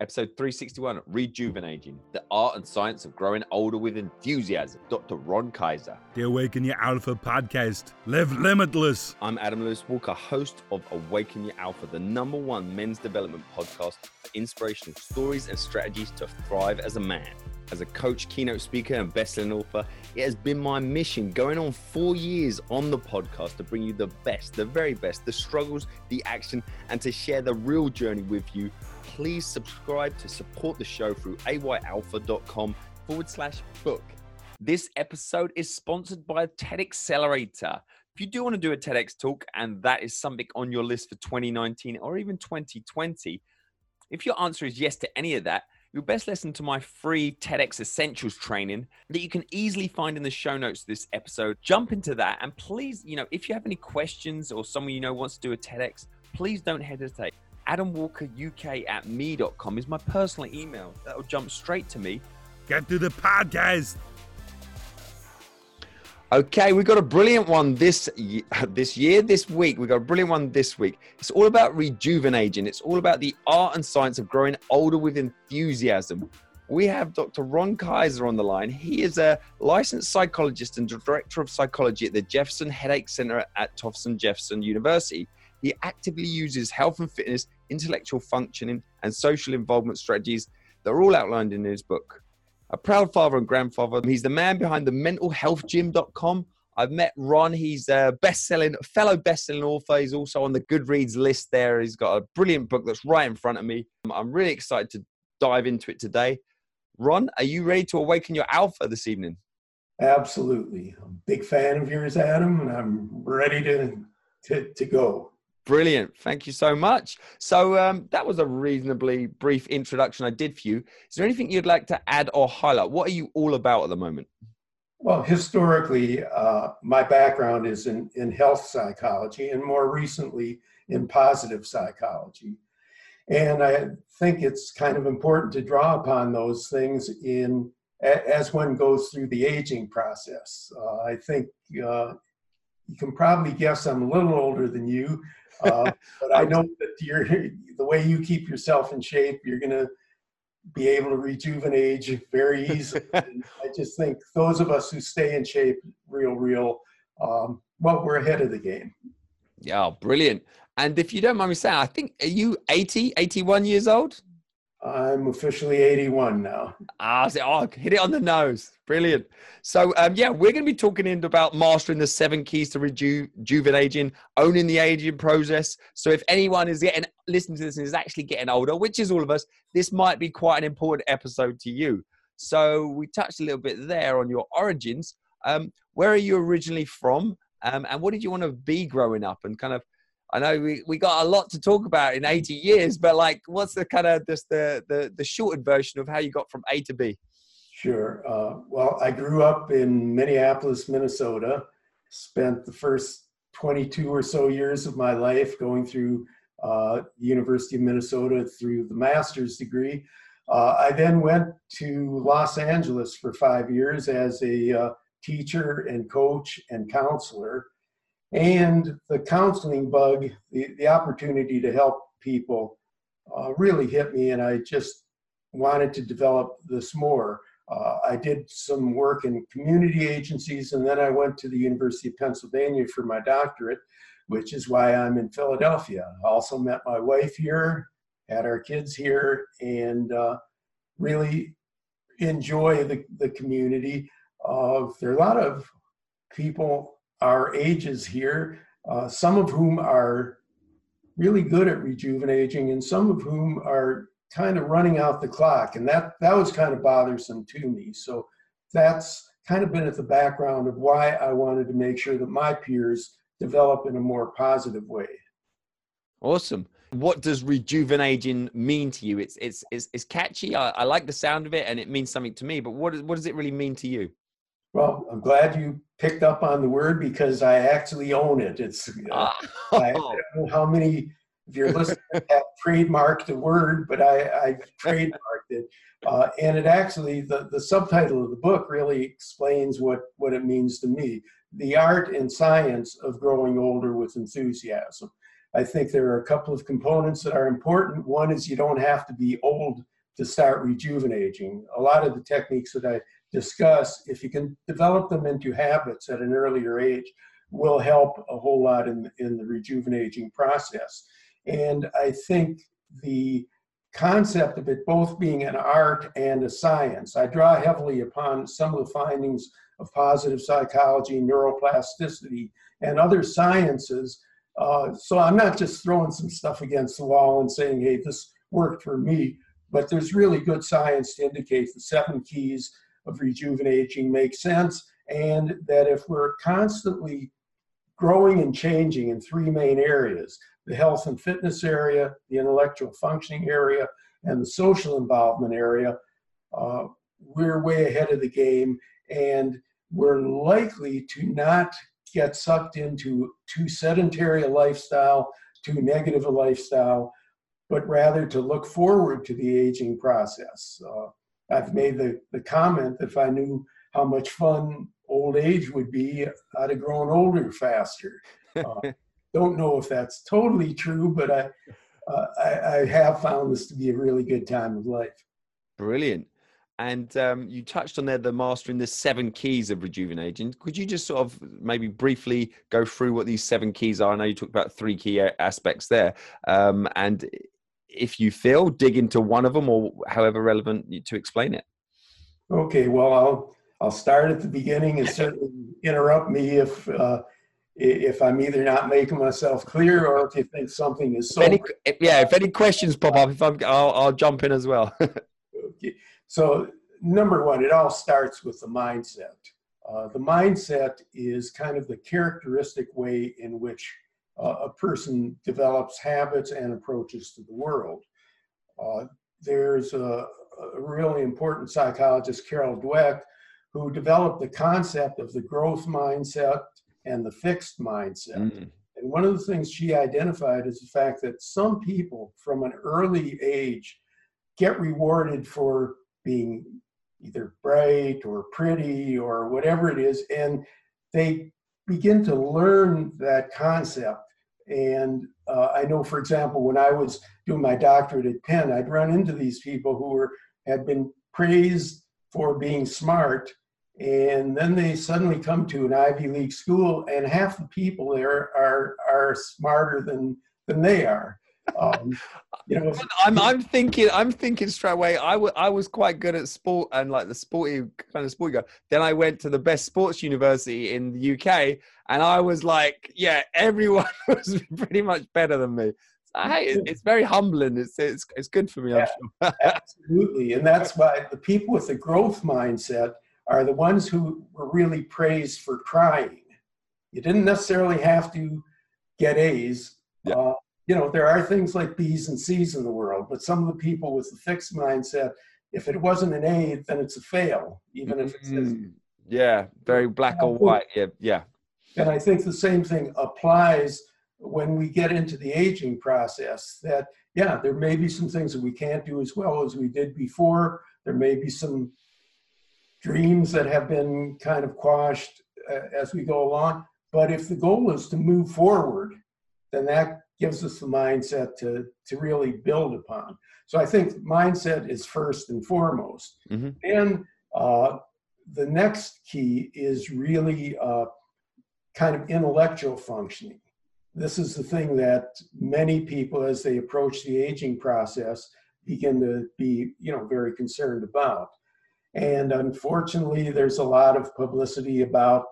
Episode 361 Rejuvenating the Art and Science of Growing Older with Enthusiasm. Dr. Ron Kaiser. The Awaken Your Alpha podcast. Live limitless. I'm Adam Lewis Walker, host of Awaken Your Alpha, the number one men's development podcast for inspirational stories and strategies to thrive as a man. As a coach, keynote speaker, and best-selling author, it has been my mission going on four years on the podcast to bring you the best, the very best, the struggles, the action, and to share the real journey with you please subscribe to support the show through ayalpha.com forward slash book. This episode is sponsored by TEDxcelerator. If you do want to do a TEDx talk and that is something on your list for 2019 or even 2020, if your answer is yes to any of that, you'll best listen to my free TEDx Essentials training that you can easily find in the show notes of this episode. Jump into that and please, you know, if you have any questions or someone you know wants to do a TEDx, please don't hesitate. AdamWalkerUK at me.com is my personal email. That'll jump straight to me. Get to the podcast. Okay, we've got a brilliant one this this year, this week. We've got a brilliant one this week. It's all about rejuvenating. It's all about the art and science of growing older with enthusiasm. We have Dr. Ron Kaiser on the line. He is a licensed psychologist and director of psychology at the Jefferson Headache Center at Thomas Jefferson University. He actively uses health and fitness, intellectual functioning, and social involvement strategies that are all outlined in his book. A proud father and grandfather, he's the man behind the mentalhealthgym.com. I've met Ron. He's a best-selling, fellow best-selling author. He's also on the Goodreads list there. He's got a brilliant book that's right in front of me. I'm really excited to dive into it today. Ron, are you ready to awaken your alpha this evening? Absolutely. I'm a big fan of yours, Adam, and I'm ready to, to, to go. Brilliant. Thank you so much. So um, that was a reasonably brief introduction I did for you. Is there anything you'd like to add or highlight? What are you all about at the moment? Well, historically, uh, my background is in, in health psychology and more recently in positive psychology. And I think it's kind of important to draw upon those things in as one goes through the aging process. Uh, I think uh, you can probably guess I'm a little older than you, uh, but I know that you're the way you keep yourself in shape, you're going to be able to rejuvenate very easily. I just think those of us who stay in shape, real, real, um, well, we're ahead of the game. Yeah, brilliant. And if you don't mind me saying, I think, are you 80, 81 years old? I'm officially 81 now. Ah, so, oh, hit it on the nose. Brilliant. So, um, yeah, we're going to be talking about mastering the seven keys to rejuvenating, owning the aging process. So, if anyone is getting listening to this and is actually getting older, which is all of us, this might be quite an important episode to you. So, we touched a little bit there on your origins. Um, where are you originally from? Um, and what did you want to be growing up? And kind of I know we, we got a lot to talk about in 80 years, but like, what's the kind of just the, the, the shortened version of how you got from A to B? Sure. Uh, well, I grew up in Minneapolis, Minnesota, spent the first 22 or so years of my life going through uh, University of Minnesota through the master's degree. Uh, I then went to Los Angeles for five years as a uh, teacher and coach and counselor and the counseling bug, the, the opportunity to help people uh, really hit me, and I just wanted to develop this more. Uh, I did some work in community agencies, and then I went to the University of Pennsylvania for my doctorate, which is why I'm in Philadelphia. I also met my wife here, had our kids here, and uh, really enjoy the, the community. Uh, there are a lot of people our ages here, uh, some of whom are really good at rejuvenating and some of whom are kind of running out the clock. And that, that was kind of bothersome to me. So that's kind of been at the background of why I wanted to make sure that my peers develop in a more positive way. Awesome. What does rejuvenating mean to you? It's it's it's, it's catchy. I, I like the sound of it, and it means something to me. But what what does it really mean to you? Well, I'm glad you picked up on the word because I actually own it. It's uh, oh. I, don't know how many if you're listening have trademarked the word, but I, I trademarked it. Uh, and it actually the, the subtitle of the book really explains what, what it means to me. The art and science of growing older with enthusiasm. I think there are a couple of components that are important. One is you don't have to be old to start rejuvenating. A lot of the techniques that I discuss, if you can develop them into habits at an earlier age, will help a whole lot in, in the rejuvenating process. And I think the concept of it both being an art and a science, I draw heavily upon some of the findings of positive psychology, neuroplasticity, and other sciences. Uh, so I'm not just throwing some stuff against the wall and saying, hey, this worked for me, but there's really good science to indicate the seven keys of rejuvenating make sense, and that if we're constantly growing and changing in three main areas the health and fitness area, the intellectual functioning area, and the social involvement area, uh, we're way ahead of the game and we're likely to not get sucked into too sedentary a lifestyle, too negative a lifestyle, but rather to look forward to the aging process. Uh, I've made the, the comment that if I knew how much fun old age would be, I'd have grown older faster. Uh, don't know if that's totally true, but I, uh, I, I, have found this to be a really good time of life. Brilliant. And um, you touched on there the mastering the seven keys of rejuvenating. Could you just sort of maybe briefly go through what these seven keys are? I know you talked about three key aspects there. Um, and if you feel, dig into one of them or however relevant to explain it. Okay, well, I'll I'll start at the beginning and certainly interrupt me if uh, if I'm either not making myself clear or if you think something is so. Any, yeah, if any questions pop up, if I'm, I'll, I'll jump in as well. okay. So number one, it all starts with the mindset. Uh, the mindset is kind of the characteristic way in which uh, a person develops habits and approaches to the world. Uh, there's a, a, really important psychologist, Carol Dweck, who developed the concept of the growth mindset and the fixed mindset. Mm-hmm. And one of the things she identified is the fact that some people from an early age get rewarded for being either bright or pretty or whatever it is, and they begin to learn that concept. And uh, I know, for example, when I was doing my doctorate at Penn, I'd run into these people who were had been praised for being smart, and then they suddenly come to an Ivy League school, and half the people there are are smarter than than they are. Um, you know, I'm I'm thinking I'm thinking straight away. I, w- I was quite good at sport and like the sporty kind of sporty guy. Then I went to the best sports university in the UK, and I was like, yeah, everyone was pretty much better than me. So, hey, it's very humbling. It's it's it's good for me. Yeah, sure. absolutely, and that's why the people with the growth mindset are the ones who were really praised for trying. You didn't necessarily have to get A's. Yeah. Uh, you know, there are things like B's and C's in the world, but some of the people with the fixed mindset, if it wasn't an A, then it's a fail, even if it says. Mm, yeah, very black or white. Yeah, yeah. And I think the same thing applies when we get into the aging process that, yeah, there may be some things that we can't do as well as we did before. There may be some dreams that have been kind of quashed uh, as we go along. But if the goal is to move forward, then that gives us the mindset to, to really build upon. So I think mindset is first and foremost. Mm-hmm. And uh, the next key is really uh, kind of intellectual functioning. This is the thing that many people, as they approach the aging process, begin to be, you know, very concerned about. And unfortunately, there's a lot of publicity about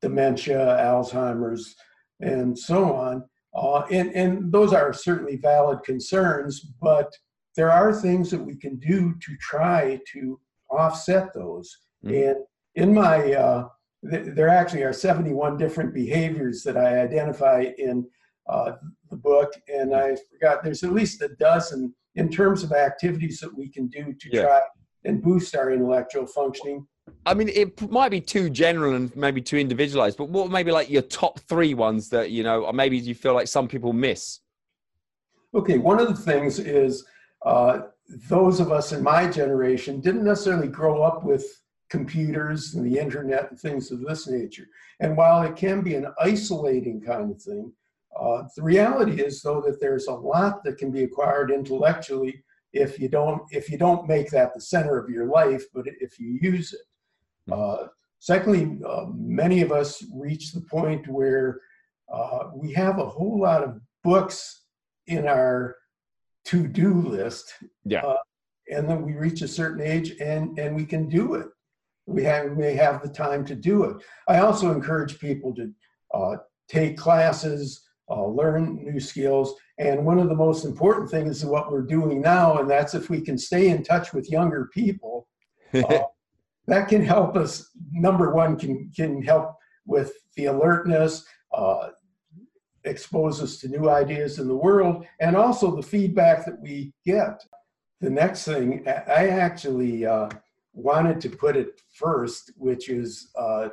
dementia, Alzheimer's, and so on. Uh, and, and those are certainly valid concerns, but there are things that we can do to try to offset those. Mm-hmm. And in my, uh, th- there actually are 71 different behaviors that I identify in uh, the book, and I forgot there's at least a dozen in terms of activities that we can do to yeah. try and boost our intellectual functioning. I mean, it might be too general and maybe too individualized, but what maybe like your top three ones that, you know, or maybe you feel like some people miss? Okay, one of the things is uh, those of us in my generation didn't necessarily grow up with computers and the internet and things of this nature. And while it can be an isolating kind of thing, Uh, the reality is, though, that there's a lot that can be acquired intellectually if you don't if you don't make that the center of your life, but if you use it. Uh, secondly, uh, many of us reach the point where uh, we have a whole lot of books in our to-do list. Yeah. Uh, and then we reach a certain age and, and we can do it. We have, we may have the time to do it. I also encourage people to uh, take classes, uh, learn new skills. And one of the most important things is what we're doing now, and that's if we can stay in touch with younger people, that can help us. Number one, can, can help with the alertness, uh, expose us to new ideas in the world, and also the feedback that we get. The next thing, I actually uh, wanted to put it first, which is uh,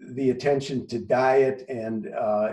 the attention to diet and uh,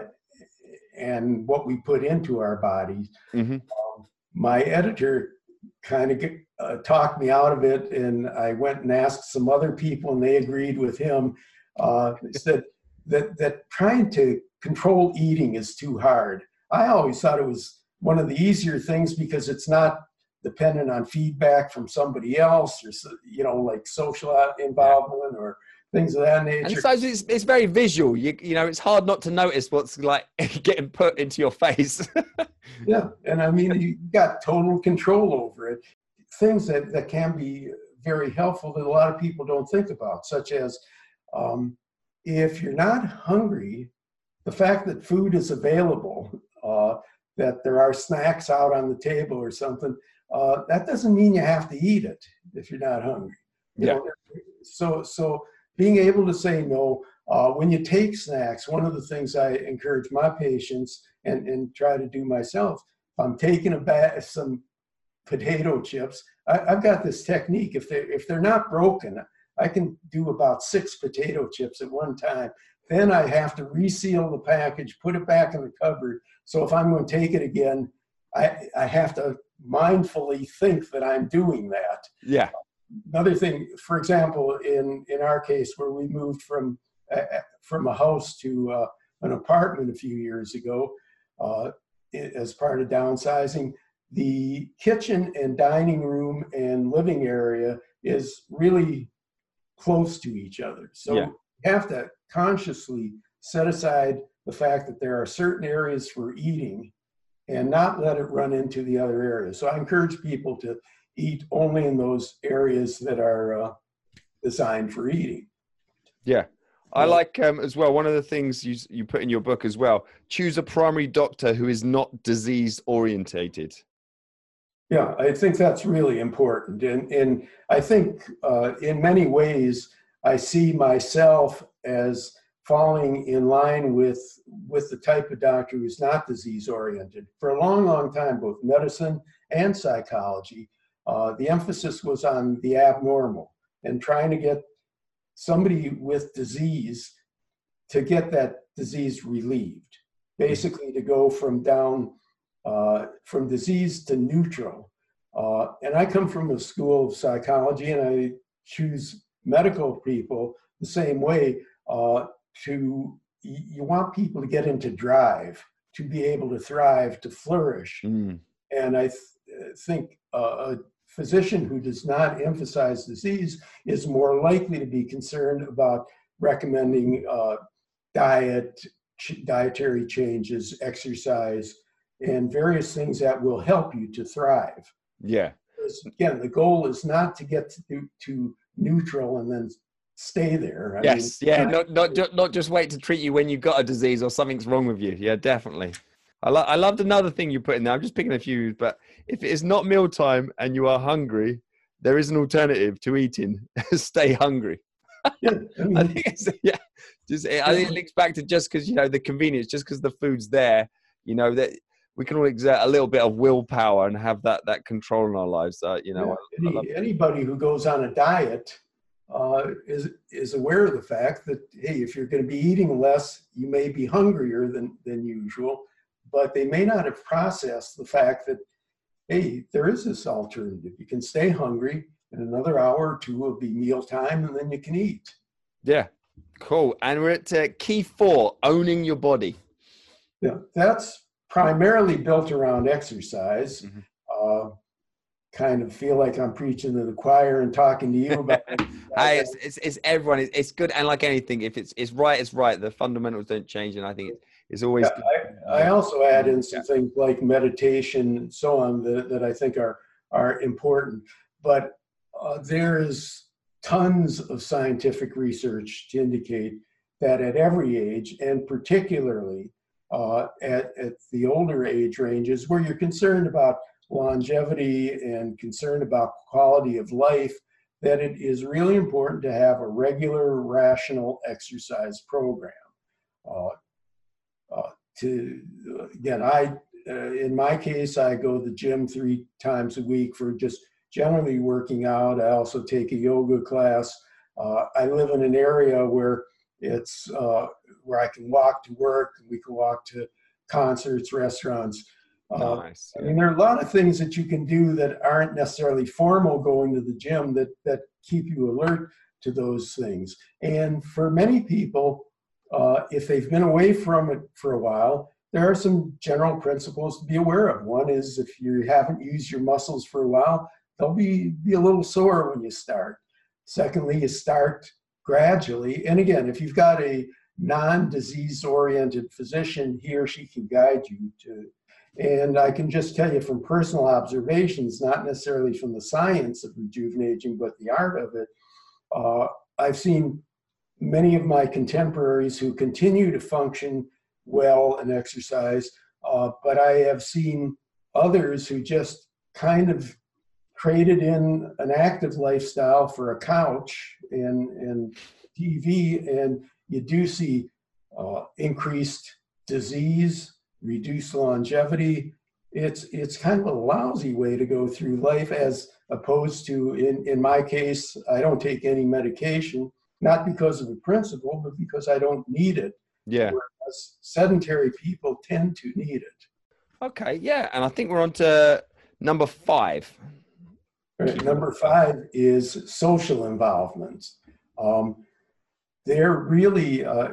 and what we put into our bodies. Mm-hmm. Um, my editor kind of uh, talked me out of it, and I went and asked some other people, and they agreed with him. Uh, said that that trying to control eating is too hard. I always thought it was one of the easier things because it's not dependent on feedback from somebody else or you know like social involvement or things of that nature. And so it's, it's very visual. You you know, it's hard not to notice what's like getting put into your face. yeah, and I mean, you got total control over it. Things that that can be very helpful that a lot of people don't think about, such as um, if you're not hungry, the fact that food is available, uh, that there are snacks out on the table or something, uh, that doesn't mean you have to eat it if you're not hungry. You yeah. Know, so so being able to say no. Uh, when you take snacks, one of the things I encourage my patients and, and try to do myself, if I'm taking a bag, some potato chips, I, I've got this technique. If they if they're not broken, I can do about six potato chips at one time. Then I have to reseal the package, put it back in the cupboard. So if I'm going to take it again, I, I have to mindfully think that I'm doing that. Yeah. Another thing, for example, in, in our case, where we moved from, uh, from a house to uh, an apartment a few years ago, uh, as part of downsizing, the kitchen and dining room and living area is really close to each other. So yeah. you have to consciously set aside the fact that there are certain areas for eating and not let it run into the other areas. So I encourage people to eat only in those areas that are uh, designed for eating. Yeah. I like um, as well. One of the things you you put in your book as well: choose a primary doctor who is not disease orientated. Yeah, I think that's really important, and and I think uh, in many ways I see myself as falling in line with with the type of doctor who's not disease oriented. For a long, long time, both medicine and psychology, uh, the emphasis was on the abnormal and trying to get somebody with disease to get that disease relieved. Basically, to go from down uh, from disease to neutral. Uh, and I come from a school of psychology, and I choose medical people the same way. Uh, to you want people to get into drive, to be able to thrive, to flourish. Mm. And I th- think a physician who does not emphasize disease is more likely to be concerned about recommending uh, diet, ch- dietary changes, exercise, and various things that will help you to thrive. Yeah. Because again, the goal is not to get to, to neutral and then stay there. I yes, mean, yeah, not not not just wait to treat you when you've got a disease or something's wrong with you. Yeah, definitely. I lo- I loved another thing you put in there. I'm just picking a few, but if it is not mealtime and you are hungry, there is an alternative to eating. Stay hungry. Yeah, I, think it's, yeah. Just I think it links back to just because you know the convenience, just because the food's there, you know that we can all exert a little bit of willpower and have that that control in our lives. Uh, you know, yeah. Any, anybody who goes on a diet uh, is is aware of the fact that hey, if you're going to be eating less, you may be hungrier than than usual, but they may not have processed the fact that hey, there is this alternative. You can stay hungry, and another hour or two will be meal time, and then you can eat. Yeah, cool. And we're at uh, key four: owning your body. Yeah, that's primarily built around exercise. Mm-hmm. Uh, kind of feel like I'm preaching to the choir and talking to you about it. hey, it's, it's, it's, everyone. It's, it's, good. And like anything, if it's, it's right, it's right. The fundamentals don't change. And I think it's, it's always yeah, I, I, also add in some yeah. things like meditation and so on that, that I think are, are important. But uh, there is tons of scientific research to indicate that at every age, and particularly uh, at, at the older age ranges where you're concerned about longevity and concerned about quality of life, that it is really important to have a regular, rational exercise program. Uh, to again, I uh, in my case, I go to the gym three times a week for just generally working out. I also take a yoga class. Uh, I live in an area where it's uh, where I can walk to work. We can walk to concerts, restaurants. Uh, nice. I mean, there are a lot of things that you can do that aren't necessarily formal going to the gym that that keep you alert to those things. And for many people, uh, if they've been away from it for a while, there are some general principles to be aware of. One is if you haven't used your muscles for a while, they'll be be a little sore when you start. Secondly, you start gradually. And again, if you've got a non-disease oriented physician, he or she can guide you to and I can just tell you from personal observations, not necessarily from the science of rejuvenating, but the art of it. Uh, I've seen many of my contemporaries who continue to function well and exercise, uh, but I have seen others who just kind of traded in an active lifestyle for a couch and, and TV, and you do see uh, increased disease, reduced longevity. It's it's kind of a lousy way to go through life as opposed to in, in my case, I don't take any medication, not because of a principle, but because I don't need it. Yeah. Whereas sedentary people tend to need it. Okay, yeah. And I think we're on to number five. Right, number five is social involvement. Um, they're really, uh,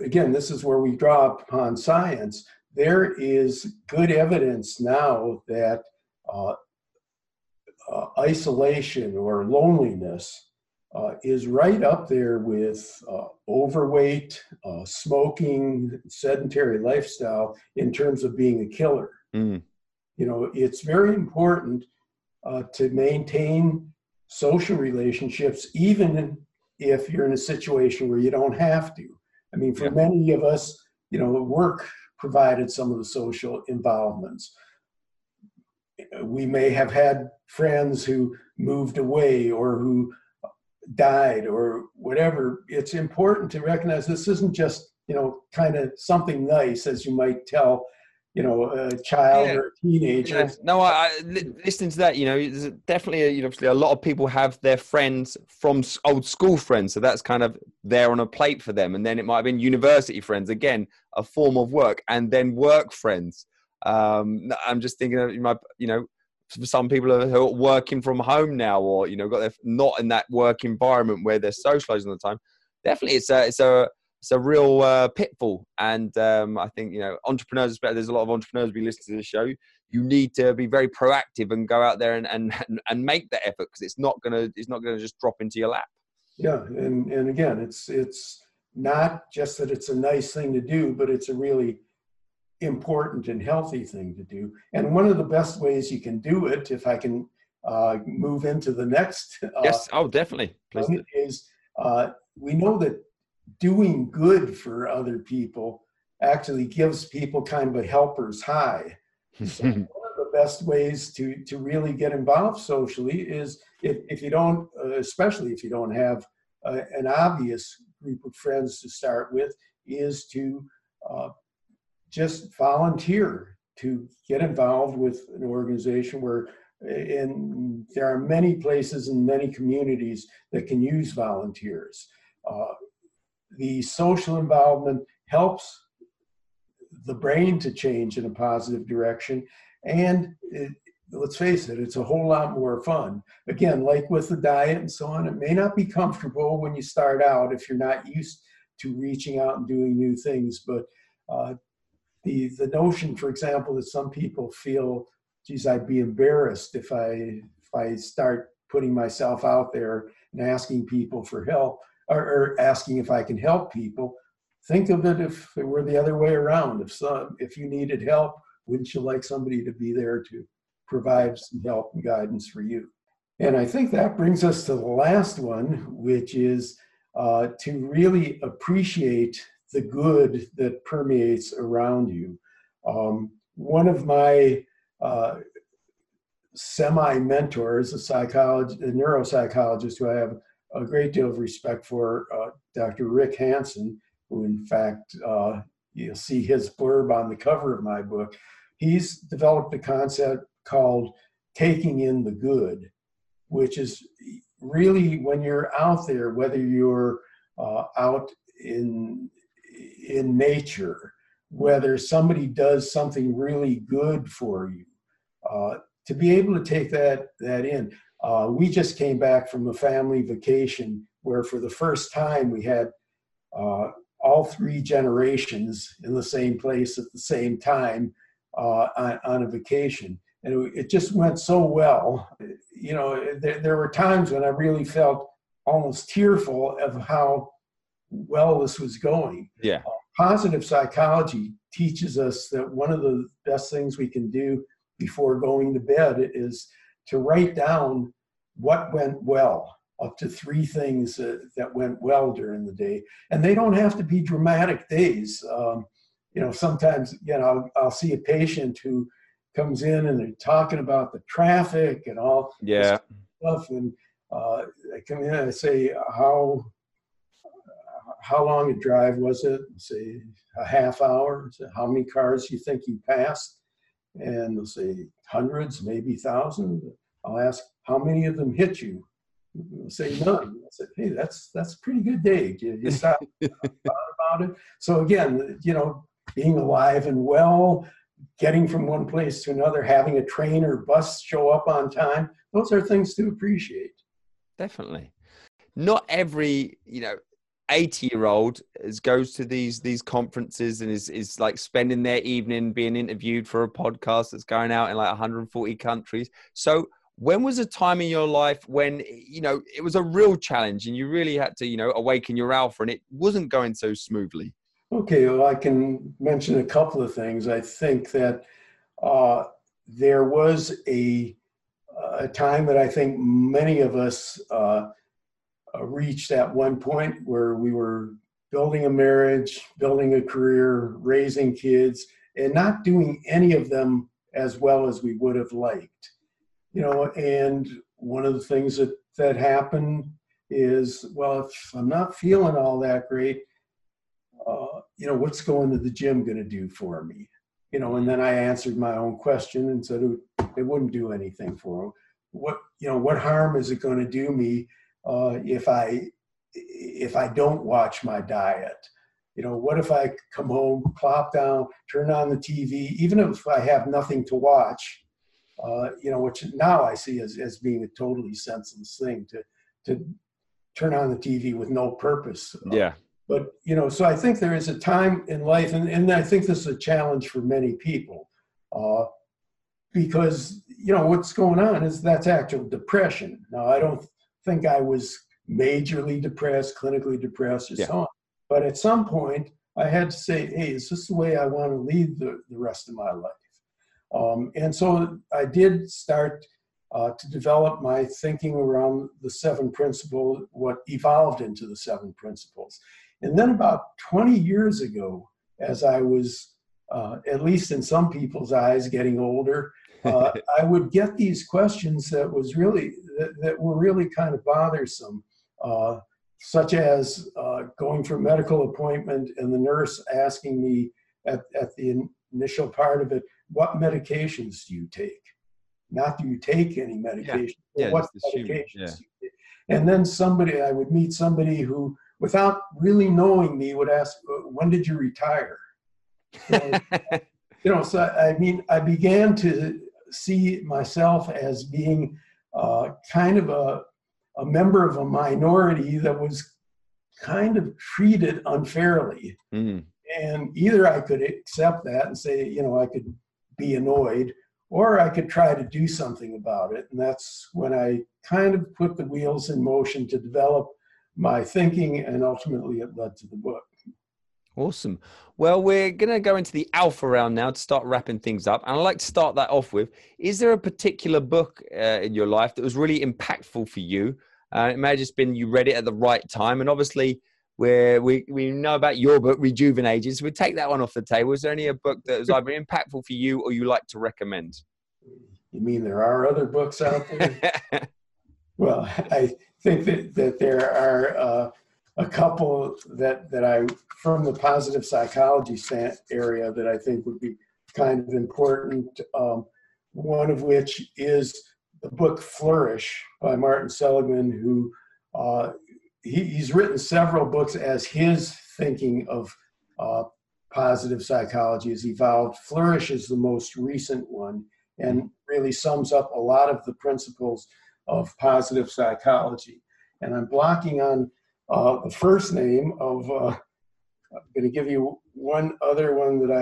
again, this is where we draw upon science there is good evidence now that uh, uh, isolation or loneliness uh, is right up there with uh, overweight, uh, smoking, sedentary lifestyle in terms of being a killer. Mm. You know, it's very important uh, to maintain social relationships, even if you're in a situation where you don't have to. I mean, for yeah. many of us, you know, work provided some of the social involvements. We may have had friends who moved away or who died or whatever. It's important to recognize this isn't just, you know, kind of something nice as you might tell you know a child yeah. or a teenager yeah. no I, I listening to that you know there's definitely a, you know, obviously a lot of people have their friends from old school friends so that's kind of there on a plate for them and then it might have been university friends again a form of work and then work friends um i'm just thinking of my you know some people who are working from home now or you know got their not in that work environment where they're socializing all the time definitely it's a it's a it's a real uh, pitfall. And um, I think you know entrepreneurs. There's a lot of entrepreneurs be listening to the show. You need to be very proactive and go out there and and and make the effort because it's not gonna it's not gonna just drop into your lap. Yeah, and and again, it's it's not just that it's a nice thing to do, but it's a really important and healthy thing to do. And one of the best ways you can do it, if I can uh, move into the next, uh, yes, oh, definitely, Please is uh, we know that doing good for other people actually gives people kind of a helper's high. So one of the best ways to to really get involved socially is if, if you don't, uh, especially if you don't have uh, an obvious group of friends to start with, is to uh, just volunteer to get involved with an organization where and there are many places and many communities that can use volunteers. Uh, the social involvement helps the brain to change in a positive direction. And it, let's face it, it's a whole lot more fun. Again, like with the diet and so on, it may not be comfortable when you start out if you're not used to reaching out and doing new things, but uh, the the notion, for example, that some people feel, geez, I'd be embarrassed if I if I start putting myself out there and asking people for help or, or asking if I can help people. Think of it if it were the other way around. If some, if you needed help, wouldn't you like somebody to be there to provide some help and guidance for you? And I think that brings us to the last one, which is uh, to really appreciate the good that permeates around you. Um, one of my uh, semi mentors, a psychologist, a neuropsychologist who I have a great deal of respect for, uh, Dr. Rick Hanson, who in fact uh, you'll see his blurb on the cover of my book. He's developed a concept called taking in the good, which is really when you're out there, whether you're uh, out in in nature, whether somebody does something really good for you, uh, to be able to take that that in. Uh, we just came back from a family vacation where, for the first time, we had uh, all three generations in the same place at the same time uh, on, on, a vacation, and it, just went so well. You know, there, there were times when I really felt almost tearful of how well this was going. Yeah. Uh, positive psychology teaches us that one of the best things we can do before going to bed is to write down what went well up to three things uh, that went well during the day and they don't have to be dramatic days um, you know sometimes you know I'll, I'll, see a patient who comes in and they're talking about the traffic and all yeah stuff and uh, I come in and I say how how long a drive was it? Say a half hour. Say, how many cars you think you passed? And they'll say hundreds, maybe thousands. I'll ask how many of them hit you. They'll say none. I said, hey, that's that's a pretty good day. You, you thought about it. So again, you know, being alive and well, getting from one place to another, having a train or bus show up on time, those are things to appreciate. Definitely. Not every, you know, 80 year old is, goes to these these conferences and is is like spending their evening being interviewed for a podcast that's going out in like 140 countries. So when was a time in your life when you know it was a real challenge and you really had to you know awaken your alpha and it wasn't going so smoothly? Okay well i can mention a couple of things. I think that uh, there was a a time that i think many of us uh, reached at one point where we were building a marriage, building a career, raising kids, and not doing any of them as well as we would have liked. You know, and one of the things that that happened is, well, if I'm not feeling all that great, uh, you know, what's going to the gym going to do for me? You know, and then I answered my own question and said it, it wouldn't do anything for them. What you know, what harm is it going to do me uh, if I if I don't watch my diet? You know, what if I come home, plop down, turn on the TV, even if I have nothing to watch? Uh, you know, which now I see as, as being a totally senseless thing to to turn on the TV with no purpose. Yeah. But you know, so I think there is a time in life, and, and I think this is a challenge for many people, uh, because you know what's going on is that's actual depression. Now I don't think I was majorly depressed, clinically depressed, or yeah. so on. But at some point, I had to say, hey, is this the way I want to lead the, the rest of my life? Um, and so I did start uh, to develop my thinking around the seven principles, what evolved into the seven principles. And then about 20 years ago, as I was, uh, at least in some people's eyes, getting older, uh, I would get these questions that was really that, that were really kind of bothersome, uh, such as uh, going for a medical appointment and the nurse asking me at, at the initial part of it, "What medications do you take?" Not do you take any medication? Yeah. yeah what medications? Yeah. And then somebody, I would meet somebody who, without really knowing me, would ask, uh, "When did you retire?" you know, so I mean, I began to see myself as being kind of a, a member of a minority that was kind of treated unfairly. Mm. and either I could accept that and say, you know, I could be annoyed, or I could try to do something about it. And that's when I kind of put the wheels in motion to develop my thinking, and ultimately it led to the book. Awesome. Well, we're going to go into the alpha round now to start wrapping things up. And I'd like to start that off with Is there a particular book uh, in your life that was really impactful for you? Uh, it may have just been you read it at the right time. And obviously, where we, we know about your book, Rejuvenated. So we take that one off the table. Is there any a book that was either impactful for you or you like to recommend? You mean there are other books out there? well, I think that, that there are. Uh, a couple that that I from the positive psychology area that I think would be kind of important. Um, one of which is the book Flourish by Martin Seligman, who uh, he, he's written several books as his thinking of uh, positive psychology has evolved. Flourish is the most recent one and really sums up a lot of the principles of positive psychology. And I'm blocking on uh, the first name of, uh, I'm going to give you one other one that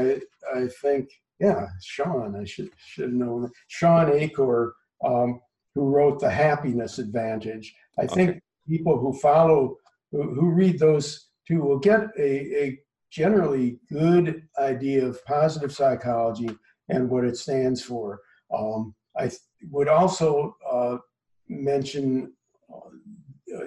I, I think, yeah, Shawn I should, should have known. Shawn Achor, um, who wrote The Happiness Advantage. I okay. think people who follow, who, who read those two will get a, a generally good idea of positive psychology and what it stands for. Um, I would also uh, mention uh,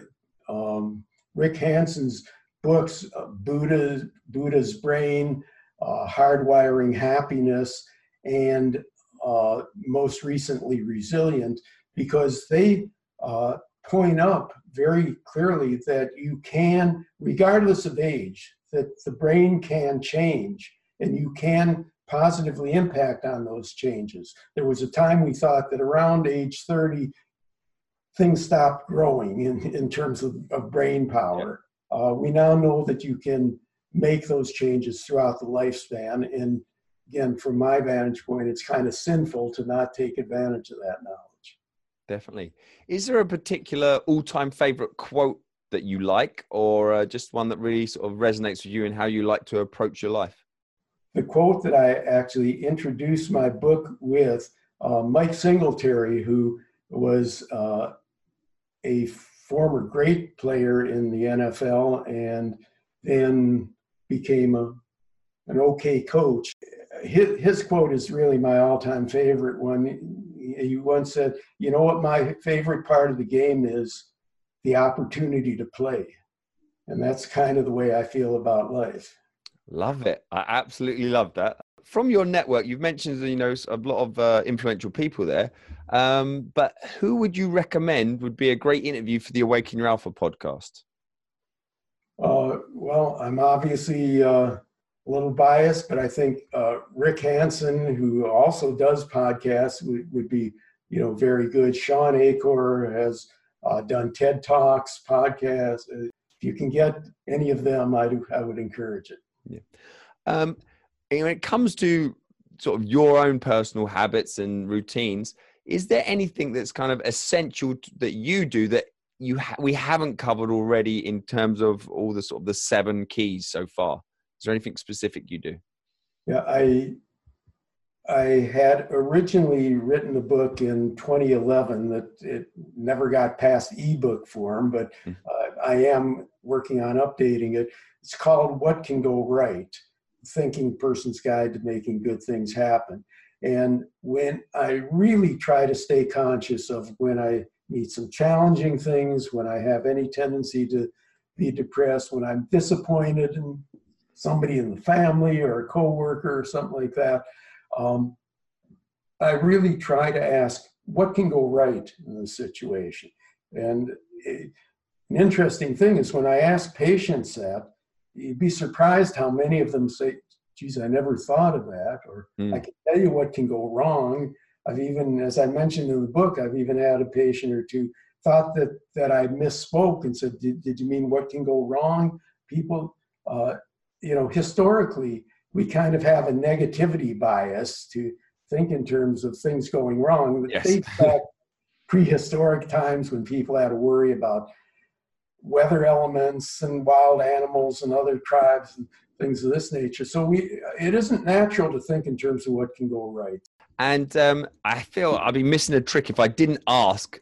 um, Rick Hanson's books, uh, Buddha, Buddha's Brain, uh, Hardwiring Happiness, and uh, most recently Resilient, because they uh, point up very clearly that you can, regardless of age, that the brain can change and you can positively impact on those changes. There was a time we thought that around age 30, things stop growing in, in terms of, of brain power. Uh, we now know that you can make those changes throughout the lifespan. And again, from my vantage point, it's kind of sinful to not take advantage of that knowledge. Definitely. Is there a particular all time favorite quote that you like, or uh, just one that really sort of resonates with you and how you like to approach your life? The quote that I actually introduced my book with, uh, Mike Singletary, who was uh, a former great player in the NFL and then became a, an okay coach. His, his quote is really my all time favorite one. He once said, You know what my favorite part of the game is? The opportunity to play. And that's kind of the way I feel about life. Love it. I absolutely love that. From your network, you've mentioned you know a lot of uh, influential people there. Um, but who would you recommend would be a great interview for the Awaken Your Alpha podcast? Uh, well, I'm obviously uh, a little biased, but I think uh, Rick Hanson, who also does podcasts, would, would be you know very good. Shawn Achor has uh, done TED Talks, podcasts. If you can get any of them, I do, I would encourage it. Yeah. Um, when it comes to sort of your own personal habits and routines, is there anything that's kind of essential that you do that you ha- we haven't covered already in terms of all the sort of the seven keys so far? Is there anything specific you do? Yeah, I I had originally written a book in 2011 that it never got past ebook form, but hmm. uh, I am working on updating it. It's called What Can Go Right Thinking Person's Guide to Making Good Things Happen. And when I really try to stay conscious of when I meet some challenging things, when I have any tendency to be depressed, when I'm disappointed in somebody in the family or a coworker or something like that, um, I really try to ask what can go right in the situation. And it, an interesting thing is when I ask patients that, you'd be surprised how many of them say, geez, I never thought of that, or mm. I can tell you what can go wrong. I've even, as I mentioned in the book, I've even had a patient or two thought that that I misspoke and said, did, did you mean what can go wrong? People, uh, you know, historically, we kind of have a negativity bias to think in terms of things going wrong that yes. dates back prehistoric times when people had to worry about weather elements and wild animals and other tribes and things of this nature. So we, it isn't natural to think in terms of what can go right. And um, I feel I'd be missing a trick if I didn't ask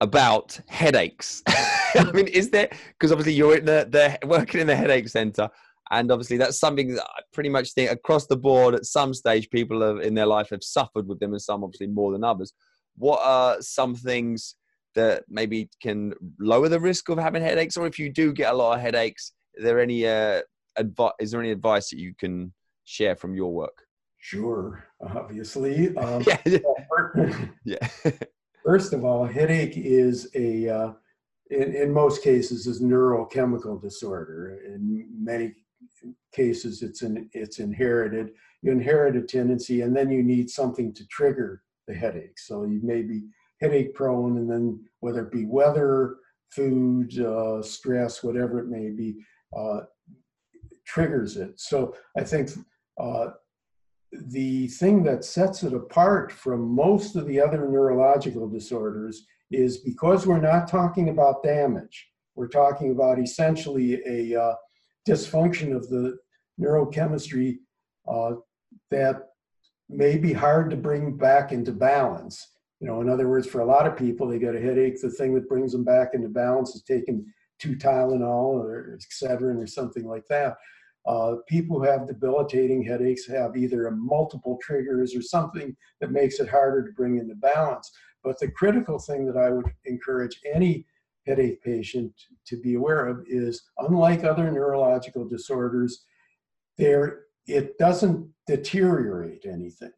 about headaches. I mean, is there because obviously you're in the, the working in the headache center, and obviously that's something that I pretty much think across the board at some stage people have, in their life have suffered with them, and some obviously more than others. What are some things that maybe can lower the risk of having headaches, or if you do get a lot of headaches, is there any uh, advice? Is there any advice that you can share from your work? Sure, obviously. Um, yeah. yeah. First of all, headache is a, uh, in, in most cases, is neurochemical disorder. In many cases, it's an, it's inherited. You inherit a tendency, and then you need something to trigger the headache. So you may be headache prone, and then whether it be weather, food, uh, stress, whatever it may be, uh, triggers it. So I think uh, the thing that sets it apart from most of the other neurological disorders is because we're not talking about damage, we're talking about essentially a uh, dysfunction of the neurochemistry uh, that may be hard to bring back into balance. You know, in other words, for a lot of people, they get a headache. The thing that brings them back into balance is taking two Tylenol or Excedrin or something like that. Uh, people who have debilitating headaches have either multiple triggers or something that makes it harder to bring into balance. But the critical thing that I would encourage any headache patient to be aware of is unlike other neurological disorders, there it doesn't deteriorate anything.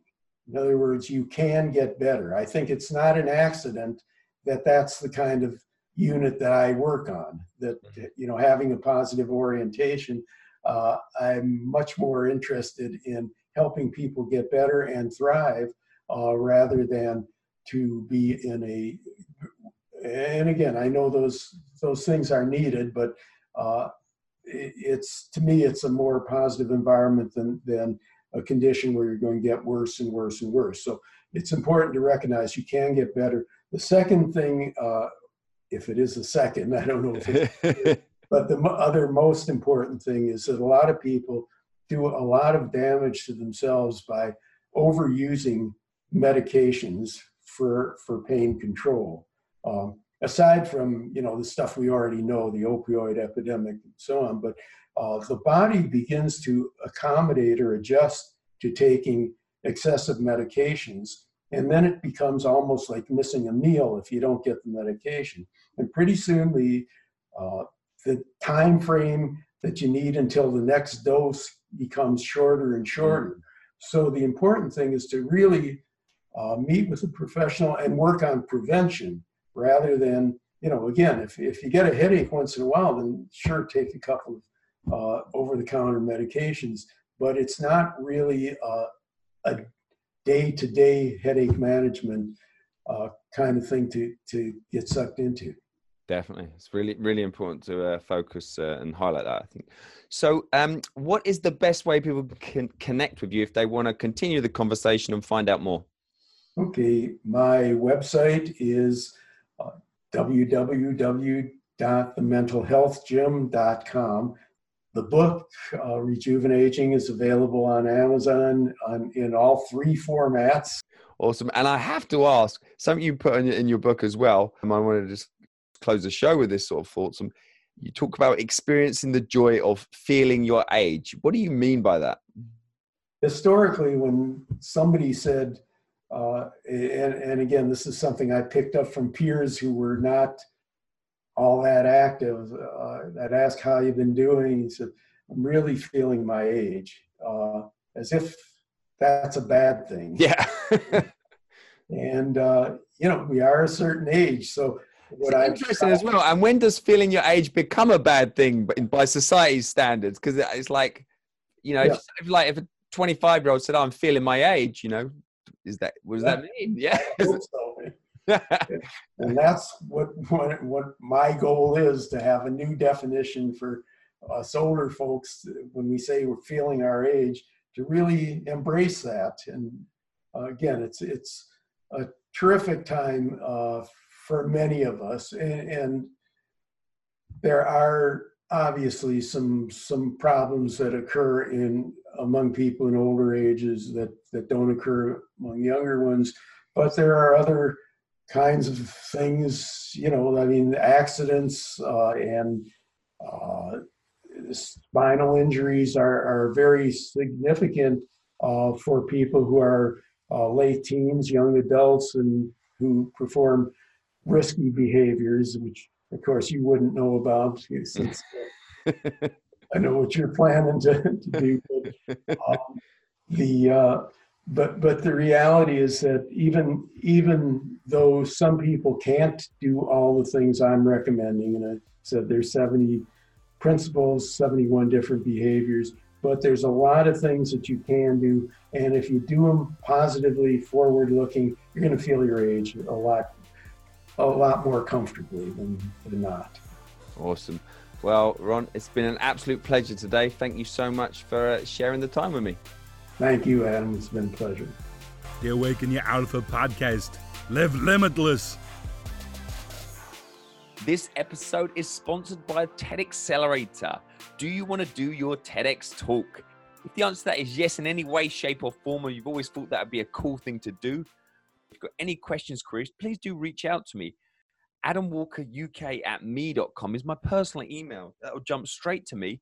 In other words, you can get better. I think it's not an accident that that's the kind of unit that I work on. That mm-hmm. you know, having a positive orientation uh, I'm much more interested in helping people get better and thrive uh, rather than to be in a and again i know those those things are needed but uh, it, it's to me it's a more positive environment than than a condition where you're going to get worse and worse and worse so it's important to recognize you can get better the second thing uh, if it is a second i don't know if it's But the other most important thing is that a lot of people do a lot of damage to themselves by overusing medications for for pain control. Um, aside from you know the stuff we already know, the opioid epidemic and so on, but uh, the body begins to accommodate or adjust to taking excessive medications, and then it becomes almost like missing a meal if you don't get the medication. And pretty soon the uh, the time frame that you need until the next dose becomes shorter and shorter. Mm-hmm. So the important thing is to really uh, meet with a professional and work on prevention rather than, you know, again, if, if you get a headache once in a while, then sure, take a couple of uh, over the counter medications, but it's not really uh, a day to day headache management uh, kind of thing to, to get sucked into. Definitely, it's really really important to uh, focus uh, and highlight that. I think. So, um, what is the best way people can connect with you if they want to continue the conversation and find out more? Okay, my website is www.thementalhealthgym.com. The book uh, Rejuvenaging is available on Amazon on, in all three formats. Awesome, and I have to ask something you put in, in your book as well. And I want to just close the show with this sort of thoughts. And you talk about experiencing the joy of feeling your age. What do you mean by that? Historically, when somebody said, uh, and, and again, this is something I picked up from peers who were not all that active, uh, that asked how you've been doing. He said, I'm really feeling my age, uh, as if that's a bad thing. Yeah. and, uh, you know, we are a certain age. So what I interesting as well. And when does feeling your age become a bad thing by society's standards? Because it's like, you know, yeah. if, if, like if a 25 year old said, oh, "I'm feeling my age," you know, is that what does yeah. that mean? Yeah. and that's what, what what my goal is to have a new definition for us older folks when we say we're feeling our age to really embrace that and uh, again it's it's a terrific time uh, for many of us. And, and there are obviously some some problems that occur in among people in older ages that that don't occur among younger ones but there are other kinds of things you know i mean accidents uh, and uh, spinal injuries are, are very significant uh, for people who are uh, late teens young adults and who perform risky behaviors which of course you wouldn't know about since I know what you're planning to, to do. But, um, the uh, but but the reality is that even even though some people can't do all the things I'm recommending, and I said there's 70 principles, 71 different behaviors, but there's a lot of things that you can do, and if you do them positively, forward looking, you're going to feel your age a lot a lot more comfortably than, than not. Awesome. Well, Ron, it's been an absolute pleasure today. Thank you so much for uh, sharing the time with me. Thank you, Adam. It's been a pleasure. The Awaken Your Alpha podcast. Live limitless. This episode is sponsored by TED Accelerator. Do you want to do your TEDx talk? If the answer to that is yes, in any way, shape, or form, or you've always thought that would be a cool thing to do, if you've got any questions, queries, please do reach out to me. AdamWalkerUK at me.com is my personal email. That'll jump straight to me.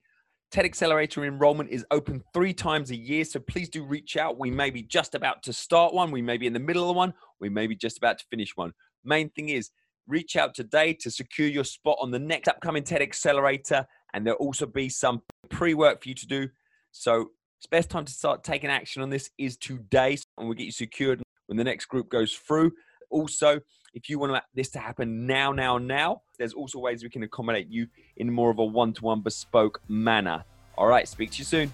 TED Accelerator enrollment is open three times a year, so please do reach out. We may be just about to start one, we may be in the middle of one, we may be just about to finish one. Main thing is reach out today to secure your spot on the next upcoming TED Accelerator, and there'll also be some pre work for you to do. So, it's best time to start taking action on this is today, and we'll get you secured when the next group goes through. Also, if you want this to happen now, now, now, there's also ways we can accommodate you in more of a one to one bespoke manner. All right, speak to you soon.